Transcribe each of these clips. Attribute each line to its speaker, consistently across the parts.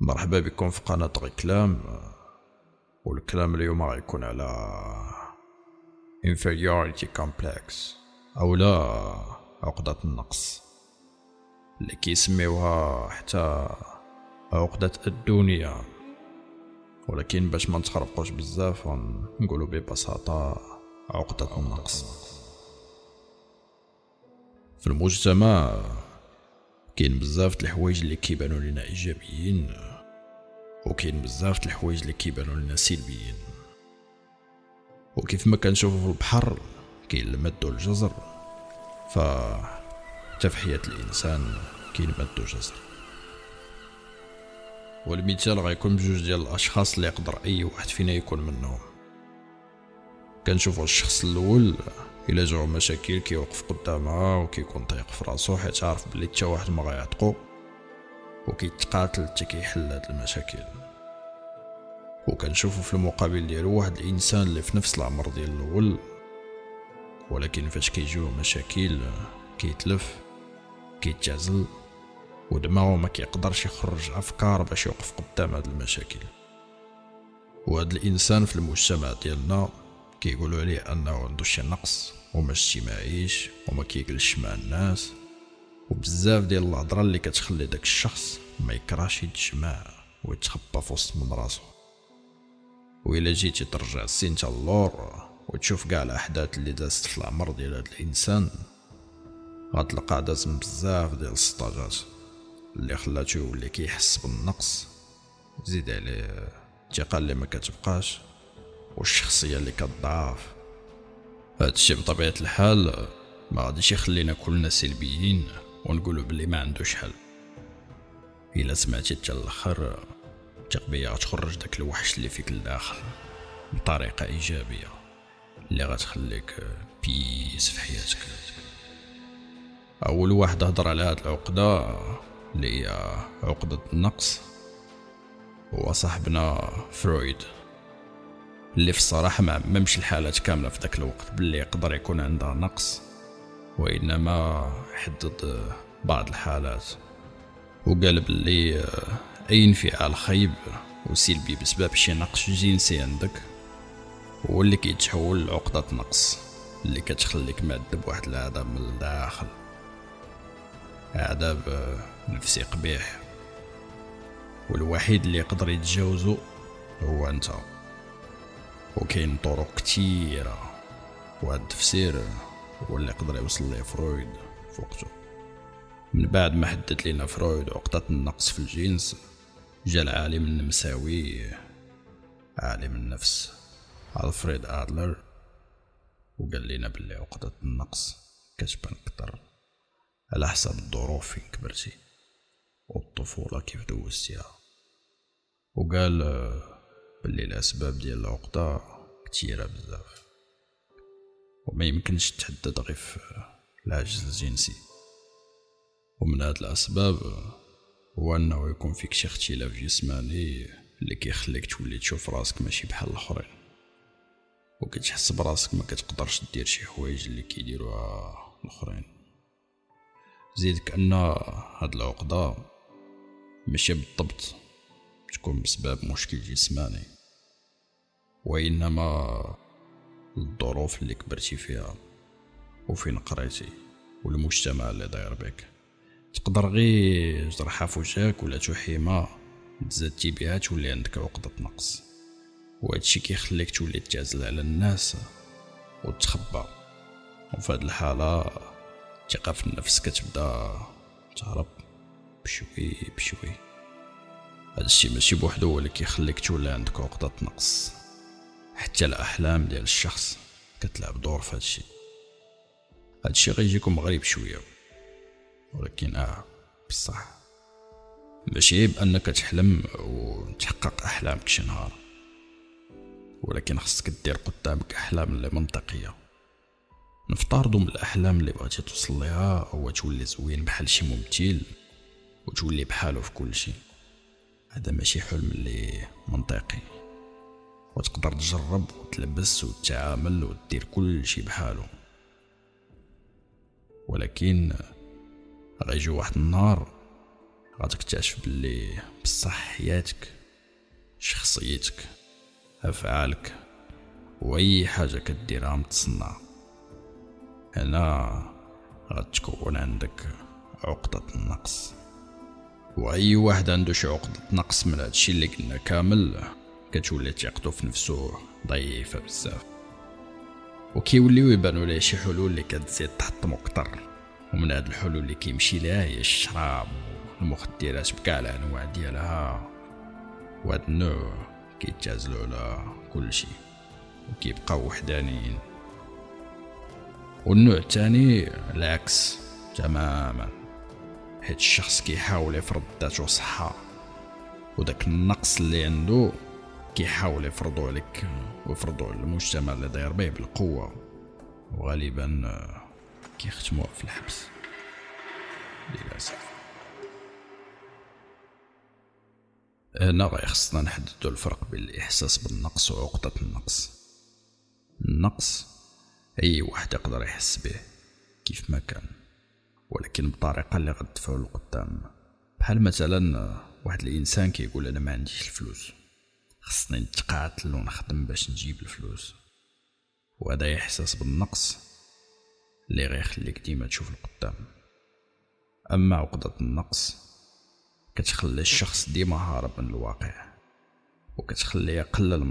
Speaker 1: مرحبا بكم في قناة غيكلام والكلام اليوم غيكون على inferiority complex أو لا عقدة النقص اللي كيسميوها حتى عقدة الدنيا. ولكن باش ما نتخربقوش بزاف نقولوا ببساطة عقدة النقص. في المجتمع كاين بزاف الحوايج اللي كيبانو لينا إيجابيين وكاين بزاف الحوايج اللي كيبانو لنا سلبيين. وكيف ما كنشوفو في البحر كاين المد والجزر ف حتى في حياة الإنسان كاين مد وجزر. والمثال غيكون بجوج ديال الأشخاص اللي يقدر أي واحد فينا يكون منهم. كنشوفو الشخص الأول إلا جاو مشاكل كيوقف قدامها وكيكون طايق في راسو حيت عارف بلي حتى واحد ما غيعتقو وكيتقاتل حتى كيحل هاد المشاكل. وكنشوفو في المقابل ديالو واحد الإنسان اللي في نفس العمر ديال الأول ولكن فاش كيجيو مشاكل كيتلف كيتعزل ودماغو ما كيقدرش يخرج أفكار باش يوقف قدام هاد المشاكل. وهاد الإنسان في المجتمع ديالنا كيقولوا عليه أنه عنده شي نقص وما اجتماعيش وما كيجلسش مع الناس. وبزاف ديال الهضرة اللي كتخلي داك الشخص ما يقدرش يتجمع ويتخبى في وسط من راسو. وإلا جيتي ترجع السينتة اللور وتشوف كاع الأحداث اللي دازت في العمر ديال هاد الإنسان غتلقى داز بزاف ديال ال stages اللي خلاتو يولي كيحس بالنقص زيد عليه الثقة اللي ما كتبقاش. والشخصية اللي كتضعف هادشي بطبيعة الحال ما غاديش يخلينا كلنا سلبيين ونقولوا بلي ما عندوش حل إلا سمعتي حتى الآخر ثق بيا غتخرج داك الوحش اللي فيك لداخل بطريقة إيجابية اللي غتخليك بيس في حياتك. أول واحد هضر على هاد العقدة اللي هي عقدة النقص هو صاحبنا فرويد. اللي في الصراحة ما عممش الحالات كاملة في ذاك الوقت باللي يقدر يكون عندها نقص وإنما حدد بعض الحالات. وقال باللي أي انفعال خيب وسلبي بسبب شي نقص جنسي عندك هو اللي كيتحول لعقدة نقص اللي كتخليك معذب واحد العذاب من الداخل. عذاب نفسي قبيح. والوحيد اللي يقدر يتجاوزو هو أنت. وكاين طرق كتيرة وهاد التفسير هو اللي يقدر يوصل ليه فرويد فوقتو من بعد ما حدد لنا فرويد عقدة النقص في الجنس جا العالم النمساوي عالم النفس ألفريد آدلر وقال لنا بلي عقدة النقص كتبان كتر على حسب الظروف فين كبرتي والطفولة كيف دوزتيها. وقال باللي الاسباب ديال العقدة كثيره بزاف. وما يمكنش تحدد غير في العجز الجنسي. ومن هاد الأسباب هو أنه يكون فيك شي اختلاف جسماني اللي كيخليك تولي تشوف راسك ماشي بحال الآخرين. وكتحس براسك ما كتقدرش دير شي حوايج اللي كيديروها الآخرين. زيد كأن هاد العقدة ماشي بالضبط. تكون بسبب مشكل جسماني. وإنما الظروف اللي كبرتي فيها وفين قريتي والمجتمع اللي داير بك. تقدر غير جرحة في وجهك ولا تحيمة تزادتي بها تولي عندك عقدة نقص. وهادشي كيخليك تولي تعزل على الناس وتخبى. وفي هاد الحالة الثقة في النفس كتبدأ تهرب بشوي بشوي. هادشي ماشي بوحدو هو اللي كيخليك تولي عندك عقدة نقص حتى الأحلام ديال الشخص كتلعب دور في هادشي هادشي غيجيكم غريب شوية. ولكن آه بصح. ماشي بأنك تحلم وتحقق أحلامك شي نهار. ولكن خصك دير قدامك أحلام اللي منطقية. نفترضوا من الأحلام اللي بغيتي توصل ليها هو تولي زوين بحال شي ممثل وتولي بحالو في كل شيء. هذا ماشي حلم اللي منطقي. وتقدر تجرب وتلبس وتعامل وتدير كل شي بحالو. ولكن غيجي واحد النهار غتكتشف باللي بصح حياتك شخصيتك أفعالك وأي حاجة كديرها متصنع. هنا غتكون عندك عقدة النقص. وأي واحد عنده شي عقدة نقص من هادشي اللي قلنا كامل كتولي ثقتو في نفسو ضعيفة بزاف. وكيوليو يبانو ليه شي حلول اللي كتزيد تحطمو كتر ومن هاد الحلول اللي كيمشي ليها هي الشراب والمخدرات بكاع الأنواع ديالها. وهاد النوع كيتعزلو على كلشي وكيبقاو وحدانيين. والنوع الثاني العكس تماما. حيت الشخص كيحاول يفرض ذاته صحة. وداك النقص اللي عنده كيحاول يفرضو عليك ويفرضو على المجتمع اللي داير به بالقوة. وغالبا كيختموه في الحبس. للأسف. هنا غير خصنا نحددو الفرق بين الإحساس بالنقص وعقدة النقص. النقص أي واحد يقدر يحس به كيف ما كان. ولكن بطريقة اللي غدفعو لقدام بحال مثلا واحد الإنسان كيقول أنا ما عنديش الفلوس خصني نتقاتل ونخدم باش نجيب الفلوس. وهذا إحساس بالنقص اللي غيخليك ديما تشوف القدام. أما عقدة النقص كتخلي الشخص ديما هارب من الواقع وكتخليه يقلل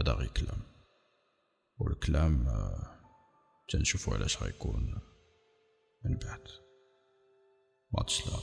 Speaker 1: هذا غير كلام. والكلام تنشوفو علاش غيكون من بعد. ما تسلا